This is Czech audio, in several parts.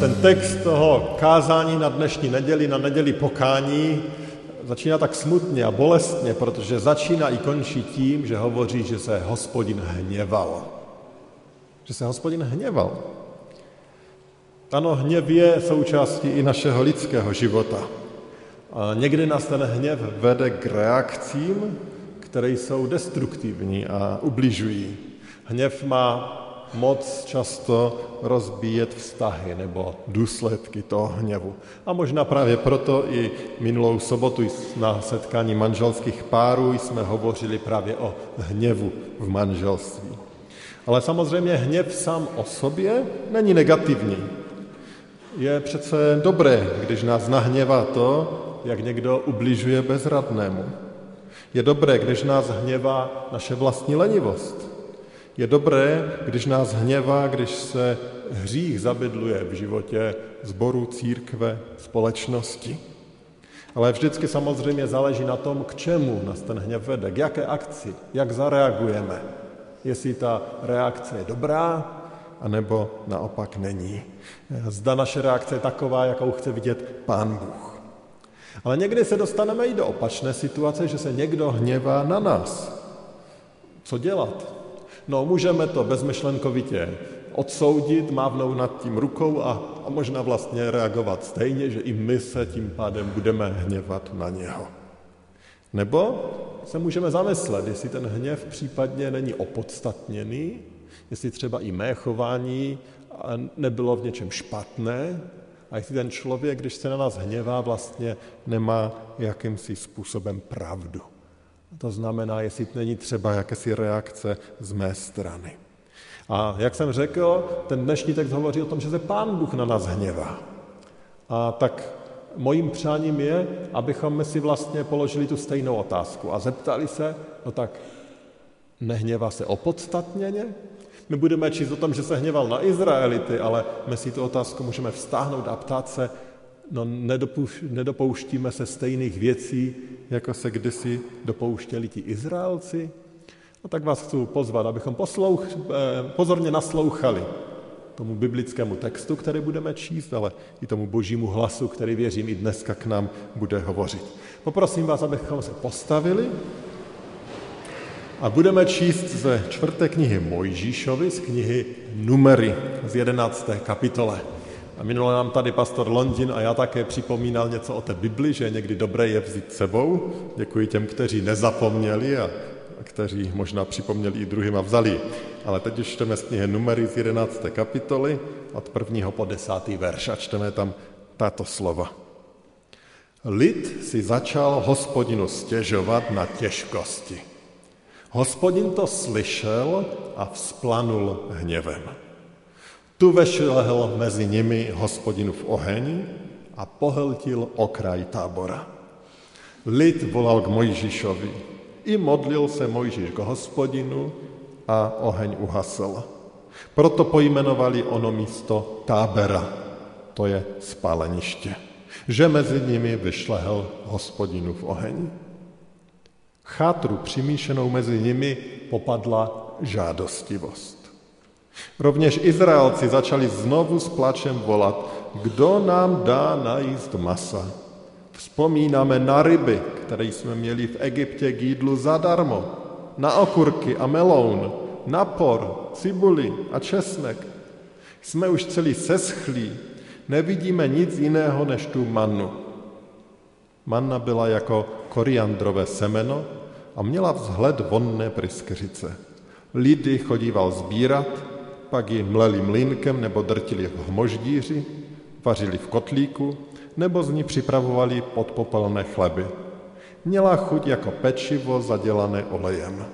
ten text toho kázání na dnešní neděli, na neděli pokání, začíná tak smutně a bolestně, protože začíná i končí tím, že hovoří, že se hospodin hněval. Že se hospodin hněval. Ano, hněv je součástí i našeho lidského života. A někdy nás ten hněv vede k reakcím, které jsou destruktivní a ubližují. Hněv má moc často rozbíjet vztahy nebo důsledky toho hněvu. A možná právě proto i minulou sobotu na setkání manželských párů jsme hovořili právě o hněvu v manželství. Ale samozřejmě hněv sám o sobě není negativní. Je přece dobré, když nás nahněvá to, jak někdo ubližuje bezradnému. Je dobré, když nás hněvá naše vlastní lenivost je dobré, když nás hněvá, když se hřích zabydluje v životě zboru, církve, společnosti. Ale vždycky samozřejmě záleží na tom, k čemu nás ten hněv vede, k jaké akci, jak zareagujeme. Jestli ta reakce je dobrá, anebo naopak není. Zda naše reakce je taková, jakou chce vidět Pán Bůh. Ale někdy se dostaneme i do opačné situace, že se někdo hněvá na nás. Co dělat? No, můžeme to bezmyšlenkovitě odsoudit, mávnout nad tím rukou a, a možná vlastně reagovat stejně, že i my se tím pádem budeme hněvat na něho. Nebo se můžeme zamyslet, jestli ten hněv případně není opodstatněný, jestli třeba i mé chování nebylo v něčem špatné a jestli ten člověk, když se na nás hněvá, vlastně nemá jakýmsi způsobem pravdu. To znamená, jestli není třeba jakési reakce z mé strany. A jak jsem řekl, ten dnešní text hovoří o tom, že se Pán Bůh na nás hněvá. A tak mojím přáním je, abychom si vlastně položili tu stejnou otázku a zeptali se, no tak nehněvá se opodstatněně? My budeme číst o tom, že se hněval na Izraelity, ale my si tu otázku můžeme vztáhnout a ptát se, no nedopouštíme se stejných věcí, jako se kdysi dopouštěli ti Izraelci? No tak vás chci pozvat, abychom poslouch, eh, pozorně naslouchali tomu biblickému textu, který budeme číst, ale i tomu božímu hlasu, který věřím i dneska k nám bude hovořit. Poprosím vás, abychom se postavili a budeme číst ze čtvrté knihy Mojžíšovi, z knihy Numery z jedenácté kapitole. A minule nám tady pastor Londin a já také připomínal něco o té Bibli, že je někdy dobré je vzít sebou. Děkuji těm, kteří nezapomněli a kteří možná připomněli i druhým a vzali. Ale teď už čteme z knihy Numery z 11. kapitoly od prvního po desátý verš a čteme tam tato slova. Lid si začal hospodinu stěžovat na těžkosti. Hospodin to slyšel a vzplanul hněvem. Tu vešlehl mezi nimi hospodinův oheň a pohltil okraj tábora. Lid volal k Mojžíšovi. I modlil se Mojžíš k hospodinu a oheň uhasl. Proto pojmenovali ono místo tábera, to je spáleniště, že mezi nimi vyšlehl hospodinův oheň. Chátru přimíšenou mezi nimi popadla žádostivost. Rovněž Izraelci začali znovu s plačem volat, kdo nám dá najíst masa. Vzpomínáme na ryby, které jsme měli v Egyptě k jídlu zadarmo, na okurky a meloun, na por, cibuli a česnek. Jsme už celý seschlí, nevidíme nic jiného než tu mannu. Manna byla jako koriandrové semeno a měla vzhled vonné pryskyřice. Lidy chodíval sbírat pak ji mleli mlínkem nebo drtili v hmoždíři, vařili v kotlíku nebo z ní připravovali podpopelné chleby. Měla chuť jako pečivo zadělané olejem.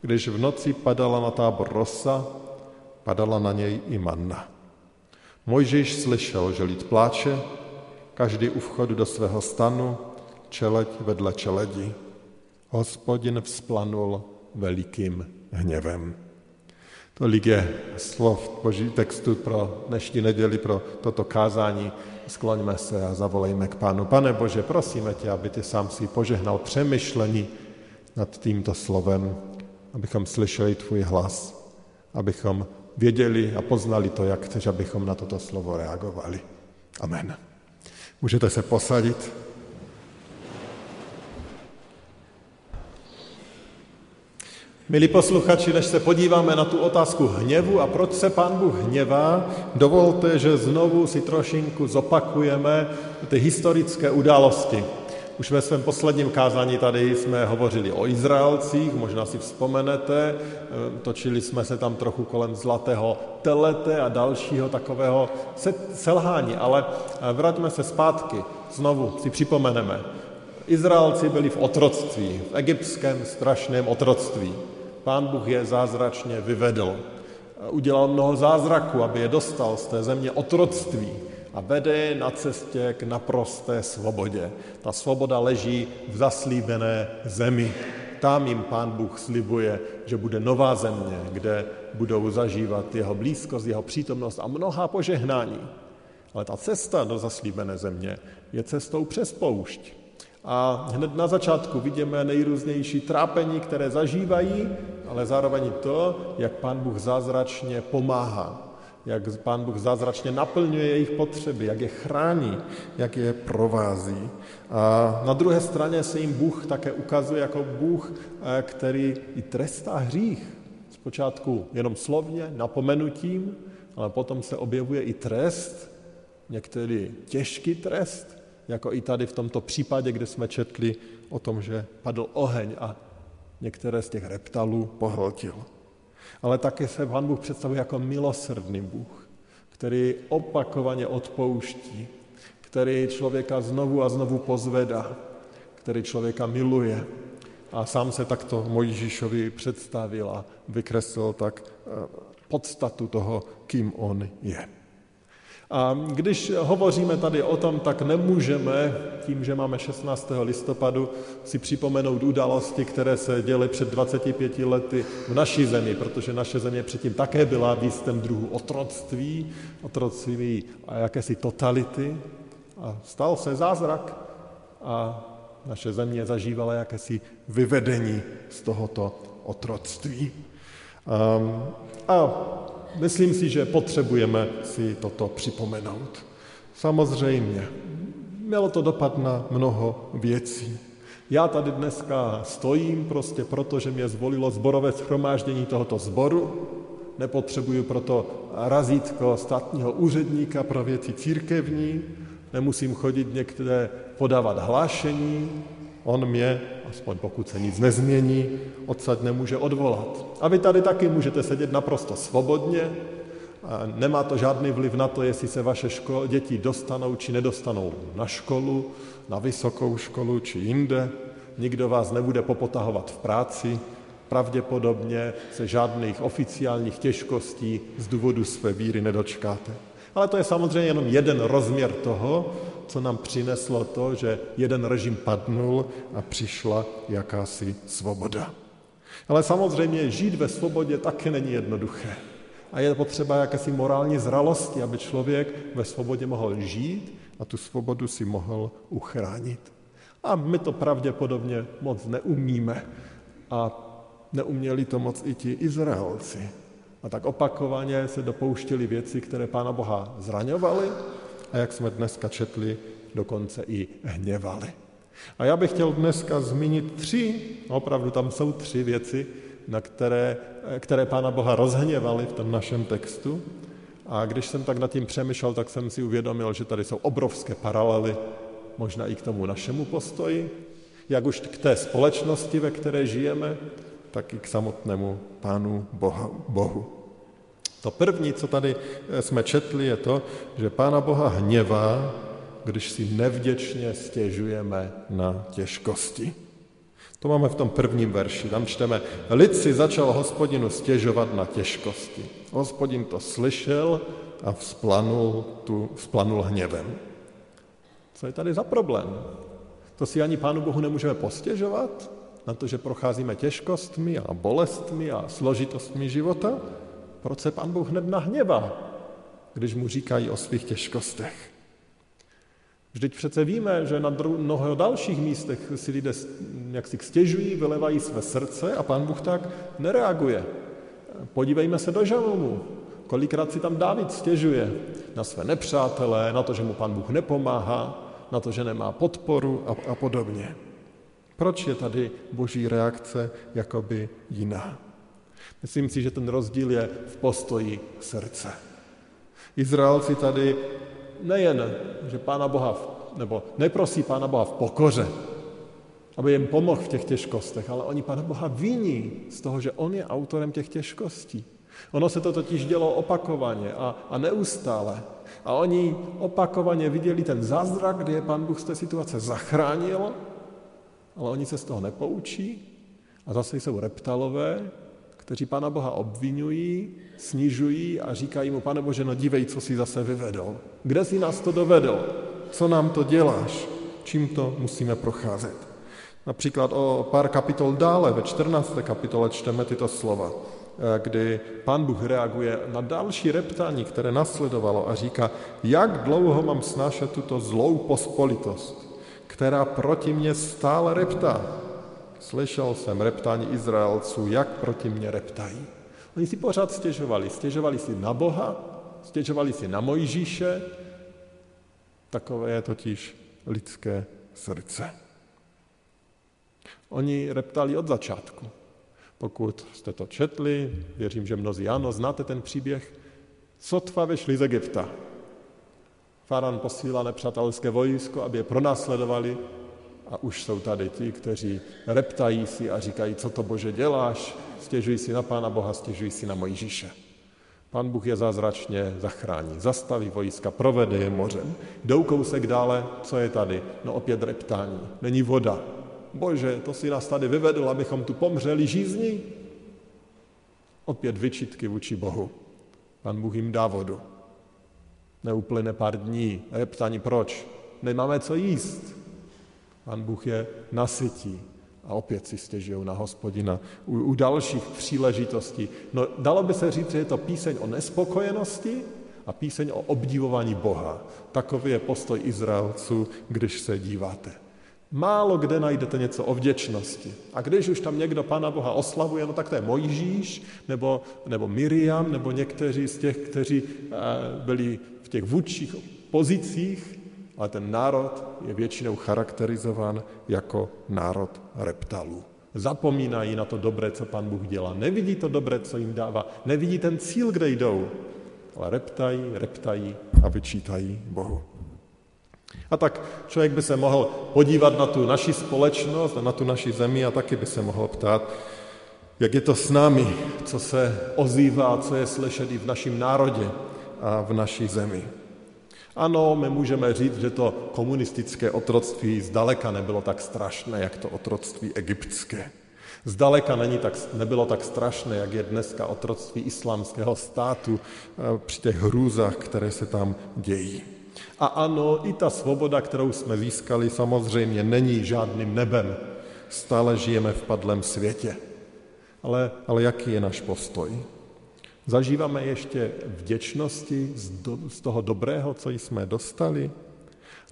Když v noci padala na tábor rosa, padala na něj i manna. Mojžíš slyšel, že lid pláče, každý u vchodu do svého stanu, čeleď vedle čeledi. Hospodin vzplanul velikým hněvem. Tolik je slov boží textu pro dnešní neděli, pro toto kázání. Skloňme se a zavolejme k Pánu. Pane Bože, prosíme tě, aby ty sám si požehnal přemýšlení nad tímto slovem, abychom slyšeli tvůj hlas, abychom věděli a poznali to, jak chceš, abychom na toto slovo reagovali. Amen. Můžete se posadit. Milí posluchači, než se podíváme na tu otázku hněvu a proč se Pán Bůh hněvá, dovolte, že znovu si trošinku zopakujeme ty historické události. Už ve svém posledním kázání tady jsme hovořili o Izraelcích, možná si vzpomenete, eh, točili jsme se tam trochu kolem zlatého telete a dalšího takového selhání, ale eh, vraťme se zpátky, znovu si připomeneme. Izraelci byli v otroctví, v egyptském strašném otroctví. Pán Bůh je zázračně vyvedl. Udělal mnoho zázraků, aby je dostal z té země otroctví a vede je na cestě k naprosté svobodě. Ta svoboda leží v zaslíbené zemi. Tam jim Pán Bůh slibuje, že bude nová země, kde budou zažívat jeho blízkost, jeho přítomnost a mnoha požehnání. Ale ta cesta do zaslíbené země je cestou přes poušť. A hned na začátku vidíme nejrůznější trápení, které zažívají, ale zároveň to, jak Pán Bůh zázračně pomáhá, jak Pán Bůh zázračně naplňuje jejich potřeby, jak je chrání, jak je provází. A na druhé straně se jim Bůh také ukazuje jako Bůh, eh, který i trestá hřích. Zpočátku jenom slovně, napomenutím, ale potom se objevuje i trest, některý těžký trest, jako i tady v tomto případě, kde jsme četli o tom, že padl oheň a některé z těch reptalů pohltil. Ale také se Pán Bůh představuje jako milosrdný Bůh, který opakovaně odpouští, který člověka znovu a znovu pozvedá, který člověka miluje. A sám se takto Mojžíšovi představil a vykreslil tak eh, podstatu toho, kým on je. A když hovoříme tady o tom, tak nemůžeme tím, že máme 16. listopadu, si připomenout události, které se děly před 25 lety v naší zemi, protože naše země předtím také byla v jistém druhu otroctví, otroctví a jakési totality. A stal se zázrak a naše země zažívala jakési vyvedení z tohoto otroctví. Um, a myslím si, že potřebujeme si toto připomenout. Samozřejmě, mělo to dopad na mnoho věcí. Já tady dneska stojím prostě proto, že mě zvolilo zborové schromáždění tohoto zboru. Nepotřebuju proto razítko státního úředníka pro věci církevní, nemusím chodit někde podávat hlášení, on mě, aspoň pokud se nic nezmění, odsaď nemůže odvolat. A vy tady taky můžete sedět naprosto svobodně, nemá to žádný vliv na to, jestli se vaše ško- děti dostanou či nedostanou na školu, na vysokou školu či jinde. Nikdo vás nebude popotahovat v práci, pravděpodobně se žádných oficiálních těžkostí z důvodu své víry nedočkáte. Ale to je samozřejmě jenom jeden rozměr toho, co nám přineslo to, že jeden režim padnul a přišla jakási svoboda. Ale samozřejmě žít ve svobodě také není jednoduché. A je potřeba jakési morální zralosti, aby člověk ve svobodě mohl žít a tu svobodu si mohl uchránit. A my to pravděpodobně moc neumíme. A neuměli to moc i ti Izraelci. A tak opakovaně se dopouštěli věci, které Pána Boha zraňovaly a jak jsme dneska četli, dokonce i hněvali. A já bych chtěl dneska zmínit tři, opravdu tam jsou tři věci, na které, které Pána Boha rozhněvaly v tom našem textu. A když jsem tak nad tím přemýšlel, tak jsem si uvědomil, že tady jsou obrovské paralely, možná i k tomu našemu postoji, jak už k té společnosti, ve které žijeme, tak i k samotnému Pánu Boha, Bohu. To první, co tady eh, jsme četli, je to, že Pána Boha hněvá, když si nevděčně stěžujeme na těžkosti. To máme v tom prvním verši. Tam čteme, lid si začal hospodinu stěžovat na těžkosti. Hospodin to slyšel a vzplanul, tu, vzplanul hněvem. Co je tady za problém? To si ani Pánu Bohu nemůžeme postěžovat na to, že procházíme těžkostmi a bolestmi a složitostmi života? Proč se Pán Bůh hned nahněvá, když mu říkají o svých těžkostech? Vždyť přece víme, že na mnoho dalších místech si lidé jak si stěžují, vylevají své srdce a pán Bůh tak nereaguje. Podívejme se do žalmu. Kolikrát si tam Dávid stěžuje na své nepřátelé, na to, že mu pán Bůh nepomáhá, na to, že nemá podporu a, a podobně. Proč je tady boží reakce jakoby jiná? Myslím si, že ten rozdíl je v postoji srdce. Izraelci tady nejen, že Pána Boha, nebo neprosí Pána Boha v pokoře, aby jim pomohl v těch těžkostech, ale oni Pána Boha viní z toho, že On je autorem těch těžkostí. Ono se to totiž dělo opakovaně a, a neustále. A oni opakovaně viděli ten zázrak, kdy je Pán Bůh z té situace zachránil, ale oni se z toho nepoučí a zase jsou reptalové, kteří Pána Boha obvinují, snižují a říkají mu, pane Bože, no dívej, co si zase vyvedl. Kde jsi nás to dovedl? Co nám to děláš? Čím to musíme procházet? Například o pár kapitol dále, ve 14. kapitole čteme tyto slova, eh, kdy pán Bůh reaguje na další reptání, které nasledovalo a říká, jak dlouho mám snášet tuto zlou pospolitost, která proti mně stále reptá. Slyšel jsem reptání Izraelců, jak proti mně reptají. Oni si pořád stěžovali. Stěžovali si na Boha, stěžovali si na Mojžíše. Takové je totiž lidské srdce. Oni reptali od začátku. Pokud jste to četli, věřím, že mnozí ano, znáte ten příběh, sotva vešli z Egypta. Faran posílá nepřátelské vojsko, aby je pronásledovali a už jsou tady ti, kteří reptají si a říkají, co to Bože děláš, stěžují si na Pána Boha, stěžují si na Mojžíše. Pán Bůh je zázračně zachrání, zastaví vojska, provede je mořem. Jdou kousek dále, co je tady? No opět reptání, není voda. Bože, to si nás tady vyvedl, abychom tu pomřeli žízni? Opět vyčitky vůči Bohu. Pan Bůh jim dá vodu. Neuplyne pár dní, reptání proč? Nemáme co jíst. Pan Bůh je nasytí a opět si stěžují na hospodina. U, u dalších příležitostí. No, dalo by se říct, že je to píseň o nespokojenosti a píseň o obdivování Boha. Takový je postoj Izraelců, když se díváte. Málo kde najdete něco o vděčnosti. A když už tam někdo Pana Boha oslavuje, no tak to je Mojžíš, nebo, nebo Miriam, nebo někteří z těch, kteří eh, byli v těch vůdčích pozicích, ale ten národ je většinou charakterizován jako národ reptalů. Zapomínají na to dobré, co pan Bůh dělá. Nevidí to dobré, co jim dává. Nevidí ten cíl, kde jdou. Ale reptají, reptají a vyčítají Bohu. A tak člověk by se mohl podívat na tu naši společnost a na tu naši zemi a taky by se mohl ptát, jak je to s námi, co se ozývá, co je slyšet i v našem národě a v naší zemi. Ano, my můžeme říct, že to komunistické otroctví zdaleka nebylo tak strašné, jak to otroctví egyptské. Zdaleka není tak, nebylo tak strašné, jak je dneska otroctví islámského státu eh, při těch hrůzách, které se tam dějí. A ano, i ta svoboda, kterou jsme získali, samozřejmě není žádným nebem. Stále žijeme v padlém světě. Ale, ale jaký je náš postoj? Zažíváme ještě vděčnosti z, toho dobrého, co jsme dostali?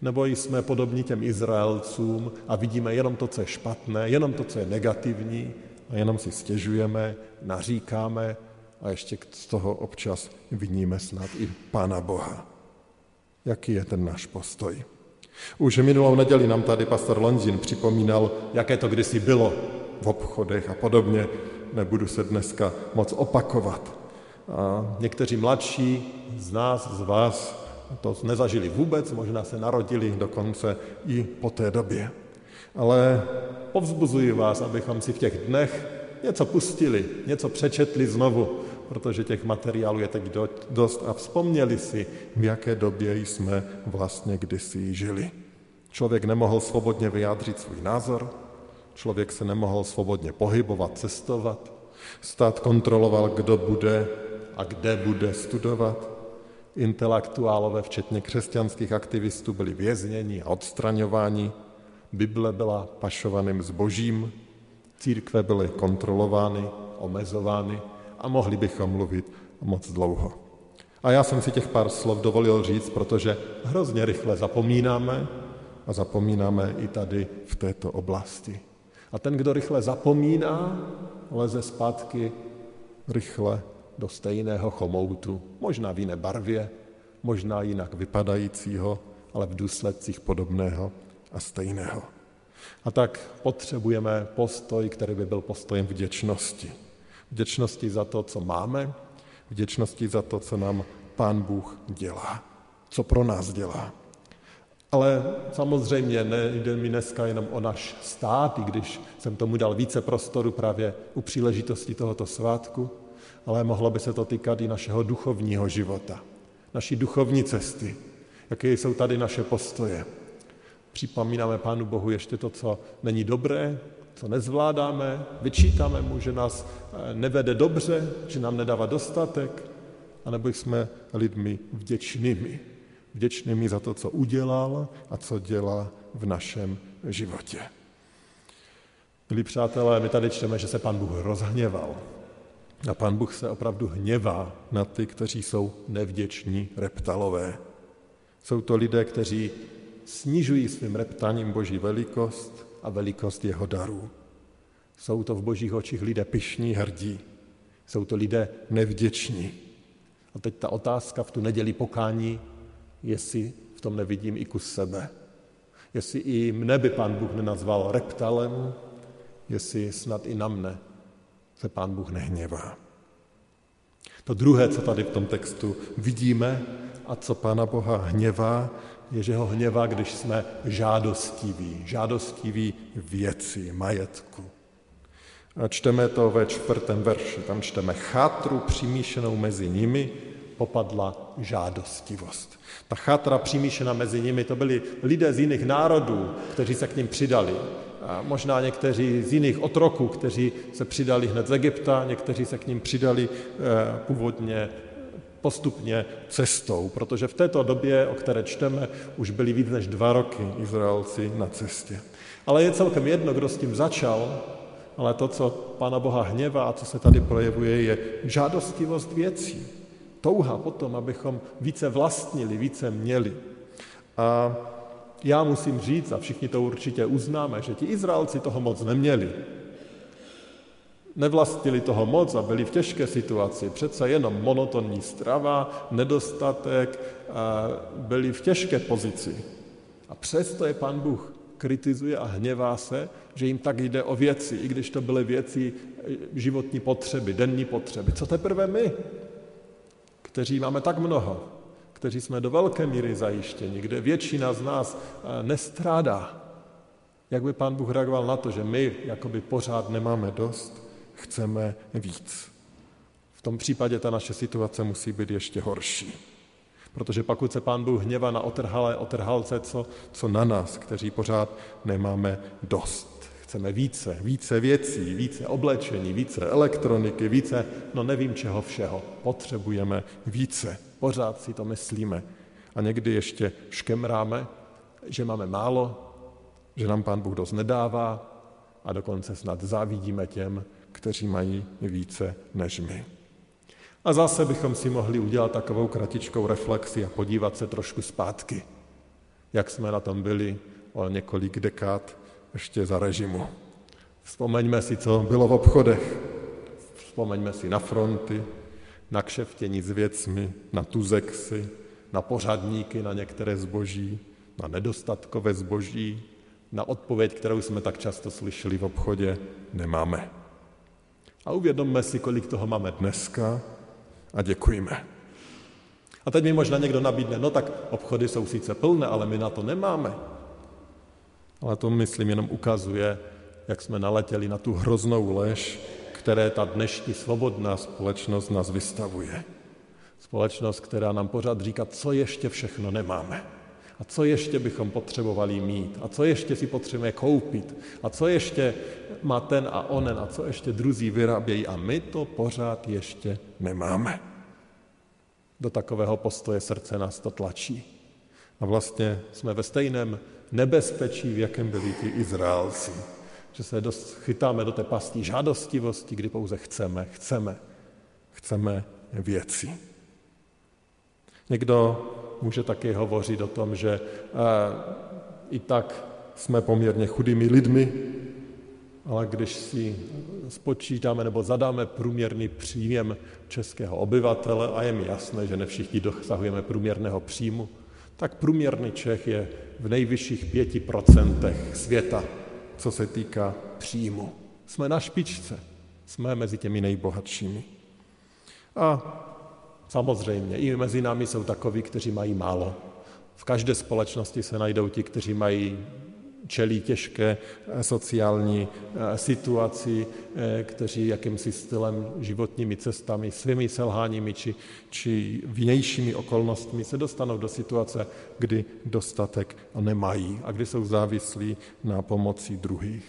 Nebo jsme podobní těm Izraelcům a vidíme jenom to, co je špatné, jenom to, co je negativní a jenom si stěžujeme, naříkáme a ještě z toho občas vidíme snad i Pána Boha. Jaký je ten náš postoj? Už minulou neděli nám tady pastor Lonzin připomínal, jaké to kdysi bylo v obchodech a podobně. Nebudu se dneska moc opakovat. A někteří mladší z nás, z vás, to nezažili vůbec, možná se narodili dokonce i po té době. Ale povzbuzuji vás, abychom si v těch dnech něco pustili, něco přečetli znovu, protože těch materiálů je teď dost a vzpomněli si, v jaké době jsme vlastně kdysi žili. Člověk nemohl svobodně vyjádřit svůj názor, člověk se nemohl svobodně pohybovat, cestovat, stát kontroloval, kdo bude a kde bude studovat. Intelektuálové, včetně křesťanských aktivistů, byli vězněni a odstraňováni, Bible byla pašovaným zbožím, církve byly kontrolovány, omezovány a mohli bychom mluvit moc dlouho. A já jsem si těch pár slov dovolil říct, protože hrozně rychle zapomínáme a zapomínáme i tady v této oblasti. A ten, kdo rychle zapomíná, leze zpátky rychle do stejného chomoutu, možná v jiné barvě, možná jinak vypadajícího, ale v důsledcích podobného a stejného. A tak potřebujeme postoj, který by byl postojem vděčnosti. Vděčnosti za to, co máme, vděčnosti za to, co nám Pán Bůh dělá, co pro nás dělá. Ale samozřejmě nejde mi dneska jenom o náš stát, i když jsem tomu dal více prostoru právě u příležitosti tohoto svátku, ale mohlo by se to týkat i našeho duchovního života, naší duchovní cesty, jaké jsou tady naše postoje. Připomínáme Pánu Bohu ještě to, co není dobré, co nezvládáme, vyčítáme mu, že nás eh, nevede dobře, že nám nedává dostatek, anebo jsme lidmi vděčnými. Vděčnými za to, co udělal a co dělá v našem životě. Milí přátelé, my tady čteme, že se Pán Bůh rozhněval. A Pán Bůh se opravdu hněvá na ty, kteří jsou nevděční reptalové. Jsou to lidé, kteří snižují svým reptáním boží velikost a velikost jeho darů. Jsou to v božích očích lidé pyšní, hrdí. Jsou to lidé nevděční. A teď ta otázka v tu neděli pokání, jestli v tom nevidím i kus sebe. Jestli i mne by pán Bůh nenazval reptalem, jestli snad i na mne se pán Bůh nehněvá. To druhé, co tady v tom textu vidíme a co pána Boha hněvá, je, že ho hněvá, když jsme žádostiví, žádostiví věci, majetku. A čteme to ve čtvrtém verši, tam čteme chátru přimíšenou mezi nimi, popadla žádostivost. Ta chátra přimíšená mezi nimi, to byli lidé z jiných národů, kteří se k ním přidali. Možná někteří z jiných otroků, kteří se přidali hned z Egypta, někteří se k ním přidali eh, původně postupně cestou, protože v této době, o které čteme, už byli víc než dva roky Izraelci na cestě. Ale je celkem jedno, kdo s tím začal, ale to, co Pána Boha hněvá a co se tady projevuje, je žádostivost věcí. Touha potom, abychom více vlastnili, více měli. A já musím říct, a všichni to určitě uznáme, že ti Izraelci toho moc neměli. Nevlastnili toho moc a byli v těžké situaci. Přece jenom monotonní strava, nedostatek, byli v těžké pozici. A přesto je pan Bůh kritizuje a hněvá se, že jim tak jde o věci, i když to byly věci e, životní potřeby, denní potřeby. Co teprve my, kteří máme tak mnoho, kteří jsme do velké míry zajištěni, kde většina z nás e, nestrádá. Jak by pán Bůh reagoval na to, že my jakoby pořád nemáme dost? chceme víc. V tom případě ta naše situace musí být ještě horší. Protože pokud se pán Bůh hněvá na otrhalé otrhalce, co, co na nás, kteří pořád nemáme dost. Chceme více, více věcí, více oblečení, více elektroniky, více, no nevím čeho všeho. Potřebujeme více. Pořád si to myslíme. A někdy ještě škemráme, že máme málo, že nám pán Bůh dost nedává a dokonce snad závidíme těm, kteří mají více než my. A zase bychom si mohli udělat takovou kratičkou reflexi a podívat se trošku zpátky, jak jsme na tom byli o několik dekád ještě za režimu. Vzpomeňme si, co bylo v obchodech. Vzpomeňme si na fronty, na kšeftění s věcmi, na tuzexy, na pořadníky, na některé zboží, na nedostatkové zboží, na odpověď, kterou jsme tak často slyšeli v obchodě, nemáme. A uvědomme si, kolik toho máme dneska a děkujeme. A teď mi možná někdo nabídne, no tak obchody jsou sice plné, ale my na to nemáme. Ale to, myslím, jenom ukazuje, jak jsme naletěli na tu hroznou lež, které ta dnešní svobodná společnost nás vystavuje. Společnost, která nám pořád říká, co ještě všechno nemáme. A co ještě bychom potřebovali mít? A co ještě si potřebujeme koupit? A co ještě má ten a onen? A co ještě druzí vyrábějí? A my to pořád ještě nemáme. Do takového postoje srdce nás to tlačí. A vlastně jsme ve stejném nebezpečí, v jakém byli ti Izraelci. Že se dost chytáme do té pastí žádostivosti, kdy pouze chceme, chceme, chceme věci. Někdo může taky hovořit o tom, že i tak jsme poměrně chudými lidmi, ale když si spočítáme nebo zadáme průměrný příjem českého obyvatele, a je mi jasné, že ne všichni dosahujeme průměrného příjmu, tak průměrný Čech je v nejvyšších pěti procentech světa, co se týká příjmu. Jsme na špičce, jsme mezi těmi nejbohatšími. A samozřejmě i mezi námi jsou takoví, kteří mají málo. V každé společnosti se najdou ti, kteří mají čelí těžké eh, sociální eh, situaci, eh, kteří jakýmsi stylem, životními cestami, svými selháními či, či vnějšími okolnostmi se dostanou do situace, kdy dostatek nemají a kdy jsou závislí na pomoci druhých.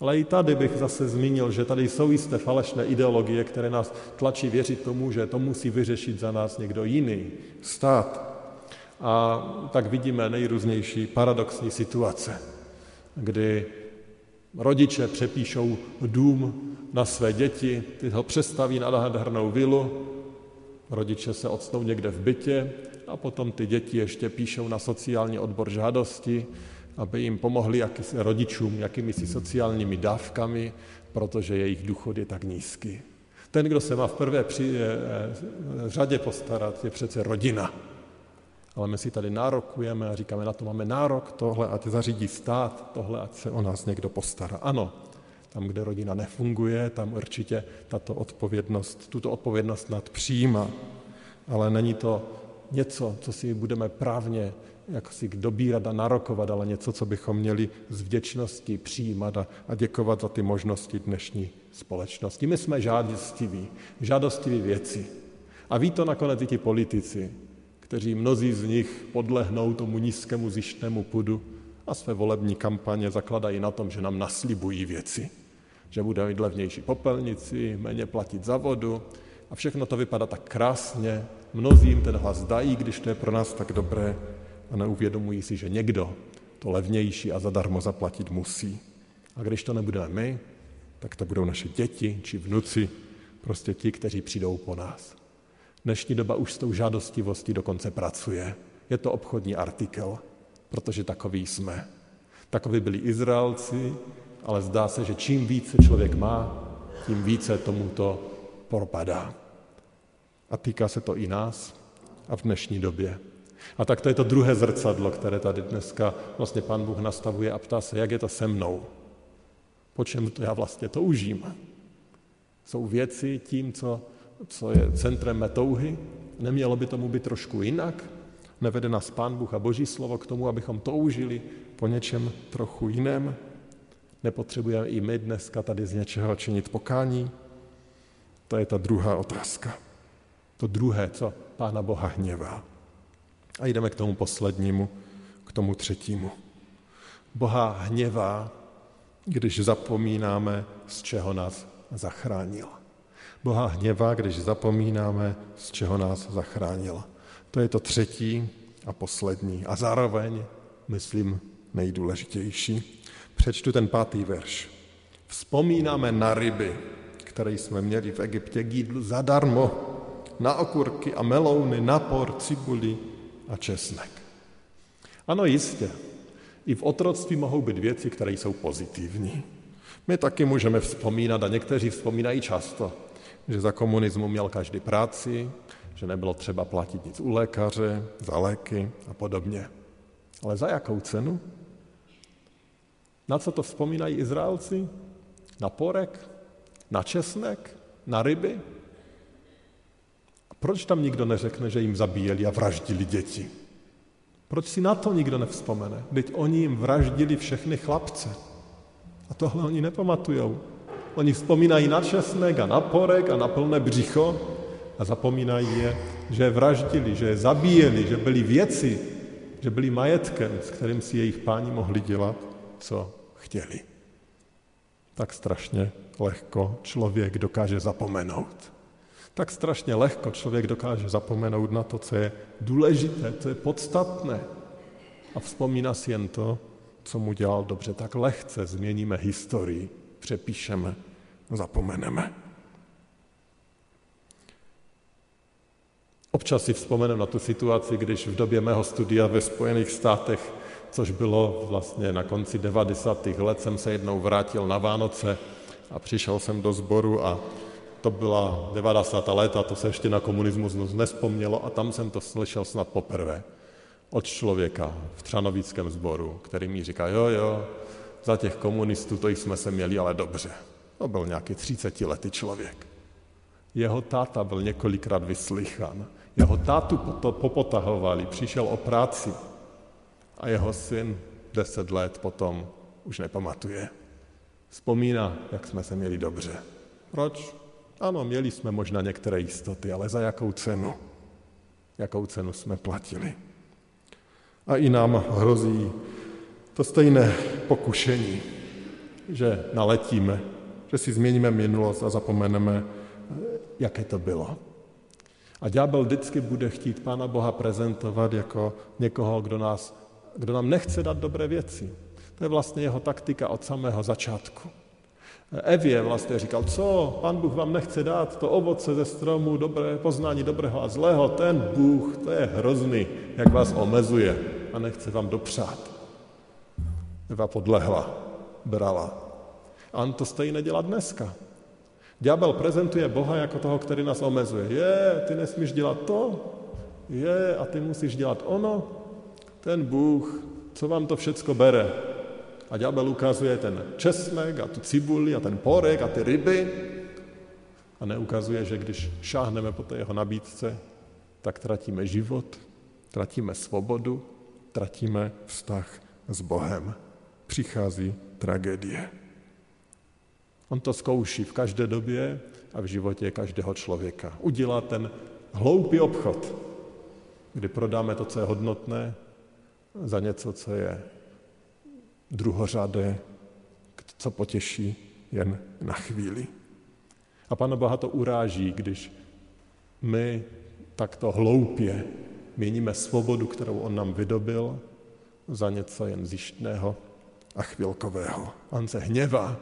Ale i tady bych zase zmínil, že tady jsou jisté falešné ideologie, které nás tlačí věřit tomu, že to musí vyřešit za nás někdo jiný, stát. A tak vidíme nejrůznější paradoxní situace kdy rodiče přepíšou dům na své děti, ty ho přestaví na nádhernou vilu, rodiče se odstnou někde v bytě a potom ty děti ještě píšou na sociální odbor žádosti, aby jim pomohli jaký, rodičům jakými si sociálními dávkami, protože jejich důchod je tak nízký. Ten, kdo se má v prvé při, eh, eh, řadě postarat, je přece rodina ale my si tady nárokujeme a říkáme, na to máme nárok, tohle ať zařídí stát, tohle ať se o nás někdo postará. Ano, tam, kde rodina nefunguje, tam určitě tato odpovědnost, tuto odpovědnost nad přijímá, ale není to něco, co si budeme právně jak si dobírat a narokovat, ale něco, co bychom měli z vděčnosti přijímat a, a děkovat za ty možnosti dnešní společnosti. My jsme žádostiví, žádostiví věci. A ví to nakonec i ti politici kteří mnozí z nich podlehnou tomu nízkému zištnému pudu a své volební kampaně zakladají na tom, že nám naslibují věci. Že budeme mít levnější popelnici, méně platit za vodu a všechno to vypadá tak krásně. Mnozí jim ten hlas dají, když to je pro nás tak dobré a neuvědomují si, že někdo to levnější a zadarmo zaplatit musí. A když to nebudeme my, tak to budou naše děti či vnuci, prostě ti, kteří přijdou po nás. Dnešní doba už s tou žádostivostí dokonce pracuje. Je to obchodní artikel, protože takový jsme. Takoví byli Izraelci, ale zdá se, že čím více člověk má, tím více tomuto propadá. A týká se to i nás a v dnešní době. A tak to je to druhé zrcadlo, které tady dneska vlastně Pán Bůh nastavuje a ptá se, jak je to se mnou. Po čem to já vlastně toužím? Jsou věci tím, co co je centrem mé touhy? Nemělo by tomu být trošku jinak? Nevede nás Pán Bůh a Boží slovo k tomu, abychom toužili po něčem trochu jiném? Nepotřebujeme i my dneska tady z něčeho činit pokání? To je ta druhá otázka. To druhé, co Pána Boha hněvá. A jdeme k tomu poslednímu, k tomu třetímu. Boha hněvá, když zapomínáme, z čeho nás zachránil. Boha hněva, když zapomínáme, z čeho nás zachránil. To je to třetí a poslední a zároveň, myslím, nejdůležitější. Přečtu ten pátý verš. Vzpomínáme na ryby, které jsme měli v Egyptě k jídlu zadarmo, na okurky a melouny, na por, cibuli a česnek. Ano, jistě. I v otroctví mohou být věci, které jsou pozitivní. My taky můžeme vzpomínat, a někteří vzpomínají často, že za komunismu měl každý práci, že nebylo třeba platit nic u lékaře, za léky a podobně. Ale za jakou cenu? Na co to vzpomínají Izraelci? Na porek? Na česnek? Na ryby? A proč tam nikdo neřekne, že jim zabíjeli a vraždili děti? Proč si na to nikdo nevzpomene? Teď oni jim vraždili všechny chlapce. A tohle oni nepamatujou. Oni vzpomínají na česnek a na porek a na plné břicho a zapomínají je, že je vraždili, že je zabíjeli, že byli věci, že byli majetkem, s kterým si jejich páni mohli dělat, co chtěli. Tak strašně lehko člověk dokáže zapomenout. Tak strašně lehko člověk dokáže zapomenout na to, co je důležité, co je podstatné. A vzpomíná si jen to, co mu dělal dobře. Tak lehce změníme historii, přepíšeme, zapomeneme. Občas si vzpomenu na tu situaci, když v době mého studia ve Spojených státech, což bylo vlastně na konci 90. let, jsem se jednou vrátil na Vánoce a přišel jsem do sboru a to byla 90. léta, to se ještě na komunismus nespomnělo a tam jsem to slyšel snad poprvé od člověka v Třanovickém sboru, který mi říká, jo, jo, za těch komunistů to jsme se měli ale dobře. To byl nějaký 30 letý člověk. Jeho táta byl několikrát vyslychan. Jeho tátu popotahovali, přišel o práci a jeho syn deset let potom už nepamatuje. Vzpomíná, jak jsme se měli dobře. Proč? Ano, měli jsme možná některé jistoty, ale za jakou cenu? Jakou cenu jsme platili? A i nám hrozí to stejné pokušení, že naletíme, že si změníme minulost a zapomeneme, jaké to bylo. A ďábel vždycky bude chtít Pána Boha prezentovat jako někoho, kdo, nás, kdo nám nechce dát dobré věci. To je vlastně jeho taktika od samého začátku. Evě vlastně říkal, co, pan Bůh vám nechce dát to ovoce ze stromu, dobré poznání dobrého a zlého, ten Bůh, to je hrozný, jak vás omezuje a nechce vám dopřát. Eva podlehla, brala. A on to stejně dělá dneska. Ďábel prezentuje Boha jako toho, který nás omezuje. Je, ty nesmíš dělat to, je, a ty musíš dělat ono. Ten Bůh, co vám to všecko bere? A ďábel ukazuje ten česnek a tu cibuli a ten porek a ty ryby a neukazuje, že když šáhneme po té jeho nabídce, tak tratíme život, tratíme svobodu, tratíme vztah s Bohem. Přichází tragédie. On to zkouší v každé době a v životě každého člověka. Udělá ten hloupý obchod, kdy prodáme to, co je hodnotné, za něco, co je druhořadé, co potěší jen na chvíli. A Pana Boha to uráží, když my takto hloupě měníme svobodu, kterou On nám vydobil, za něco jen zištného a chvilkového. On se hněvá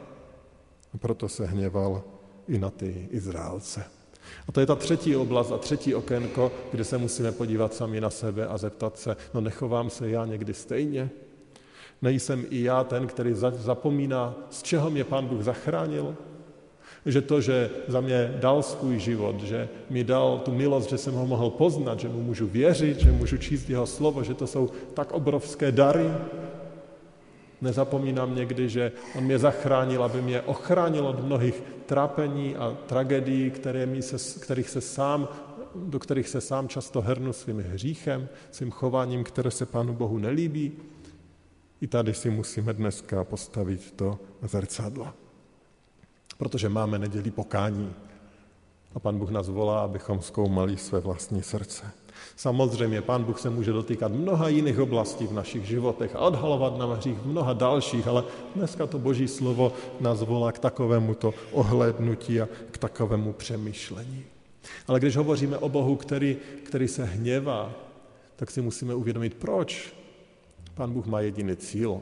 a proto se hněval i na ty Izraelce. A to je ta třetí oblast a třetí okénko, kde se musíme podívat sami na sebe a zeptat se, no nechovám se já někdy stejně? Nejsem i já ten, který zapomíná, z čeho mě Pán Bůh zachránil? Že to, že za mě dal svůj život, že mi dal tu milost, že jsem ho mohl poznat, že mu můžu věřit, že můžu číst jeho slovo, že to jsou tak obrovské dary, Nezapomínám někdy, že on mě zachránil, aby mě ochránil od mnohých trápení a tragédií, které se, kterých se sám, do kterých se sám často hrnu svým hříchem, svým chováním, které se Pánu Bohu nelíbí. I tady si musíme dneska postavit to zrcadlo. Protože máme neděli pokání. A Pan Bůh nás volá, abychom zkoumali své vlastní srdce. Samozřejmě Pán Bůh se může dotýkat mnoha jiných oblastí v našich životech a odhalovat nám hřích mnoha dalších, ale dneska to Boží slovo nás volá k takovému to ohlédnutí a k takovému přemýšlení. Ale když hovoříme o Bohu, který, který se hněvá, tak si musíme uvědomit, proč. Pán Bůh má jediný cíl.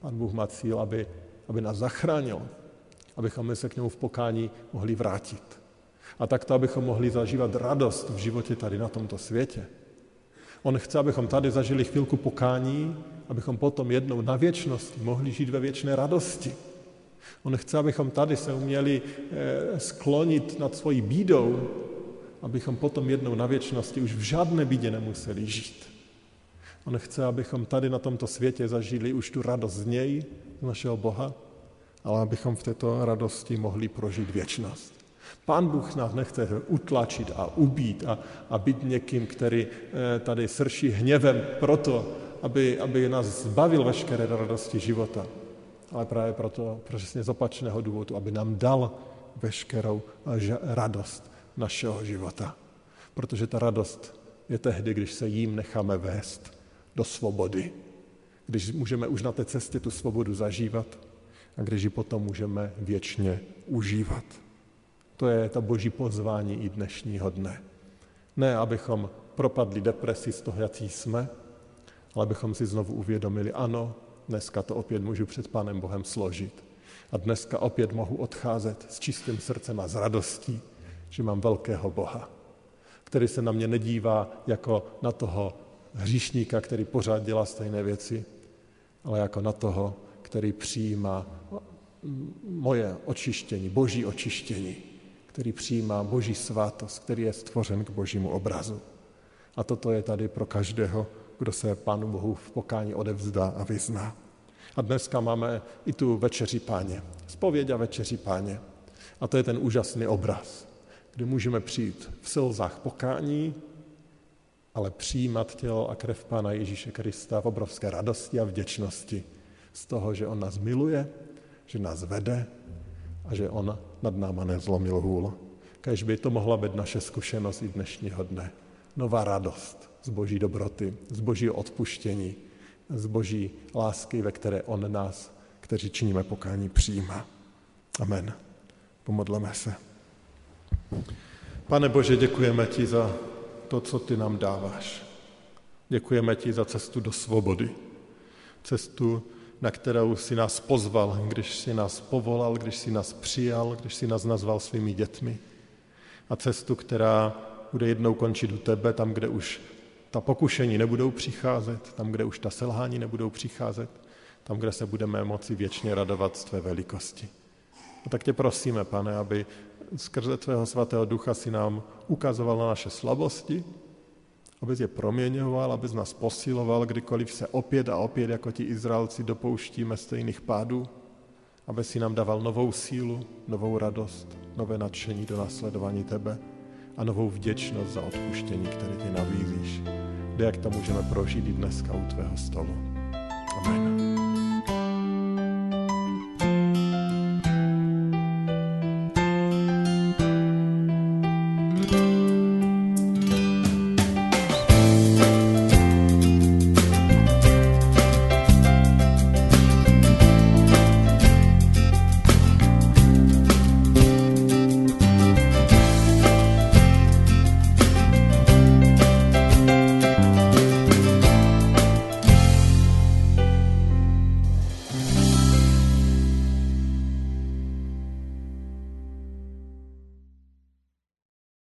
Pán Bůh má cíl, aby, aby nás zachránil, abychom se k němu v pokání mohli vrátit. A takto, abychom mohli zažívat radost v životě tady na tomto světě. On chce, abychom tady zažili chvilku pokání, abychom potom jednou na věčnosti mohli žít ve věčné radosti. On chce, abychom tady se uměli eh, sklonit nad svojí bídou, abychom potom jednou na věčnosti už v žádné bídě nemuseli žít. On chce, abychom tady na tomto světě zažili už tu radost z něj, z našeho Boha, ale abychom v této radosti mohli prožít věčnost. Pán Bůh nás nechce utlačit a ubít a, a být někým, který eh, tady srší hněvem proto, aby, aby nás zbavil veškeré radosti života. Ale právě proto, přesně z opačného důvodu, aby nám dal veškerou eh, radost našeho života. Protože ta radost je tehdy, když se jím necháme vést do svobody. Když můžeme už na té cestě tu svobodu zažívat a když ji potom můžeme věčně užívat. To je ta boží pozvání i dnešního dne. Ne, abychom propadli depresi z toho, jaký jsme, ale abychom si znovu uvědomili, ano, dneska to opět můžu před Pánem Bohem složit. A dneska opět mohu odcházet s čistým srdcem a s radostí, že mám velkého Boha, který se na mě nedívá jako na toho hříšníka, který pořád dělá stejné věci, ale jako na toho, který přijímá moje očištění, boží očištění, který přijímá boží svátost, který je stvořen k božímu obrazu. A toto je tady pro každého, kdo se Pánu Bohu v pokání odevzdá a vyzná. A dneska máme i tu večeři páně, spověď a večeři páně. A to je ten úžasný obraz, kdy můžeme přijít v slzách pokání, ale přijímat tělo a krev Pána Ježíše Krista v obrovské radosti a vděčnosti z toho, že On nás miluje, že nás vede a že On nad náma nezlomil hůl. Kež by to mohla být naše zkušenost i dnešního dne. Nová radost z boží dobroty, z božího odpuštění, z boží lásky, ve které On nás, kteří činíme pokání, přijímá. Amen. Pomodleme se. Pane Bože, děkujeme ti za to, co ty nám dáváš. Děkujeme ti za cestu do svobody. Cestu, na kterou si nás pozval, když si nás povolal, když si nás přijal, když si nás nazval svými dětmi. A cestu, která bude jednou končit u tebe, tam, kde už ta pokušení nebudou přicházet, tam, kde už ta selhání nebudou přicházet, tam, kde se budeme moci věčně radovat z tvé velikosti. A tak tě prosíme, pane, aby skrze tvého svatého ducha si nám ukazoval na naše slabosti, aby je proměňoval, aby nás posiloval, kdykoliv se opět a opět, jako ti Izraelci, dopouštíme stejných pádů, aby si nám dával novou sílu, novou radost, nové nadšení do následování tebe a novou vděčnost za odpuštění, které ty nabízíš. Kde jak to můžeme prožít i dneska u tvého stolu. Amen.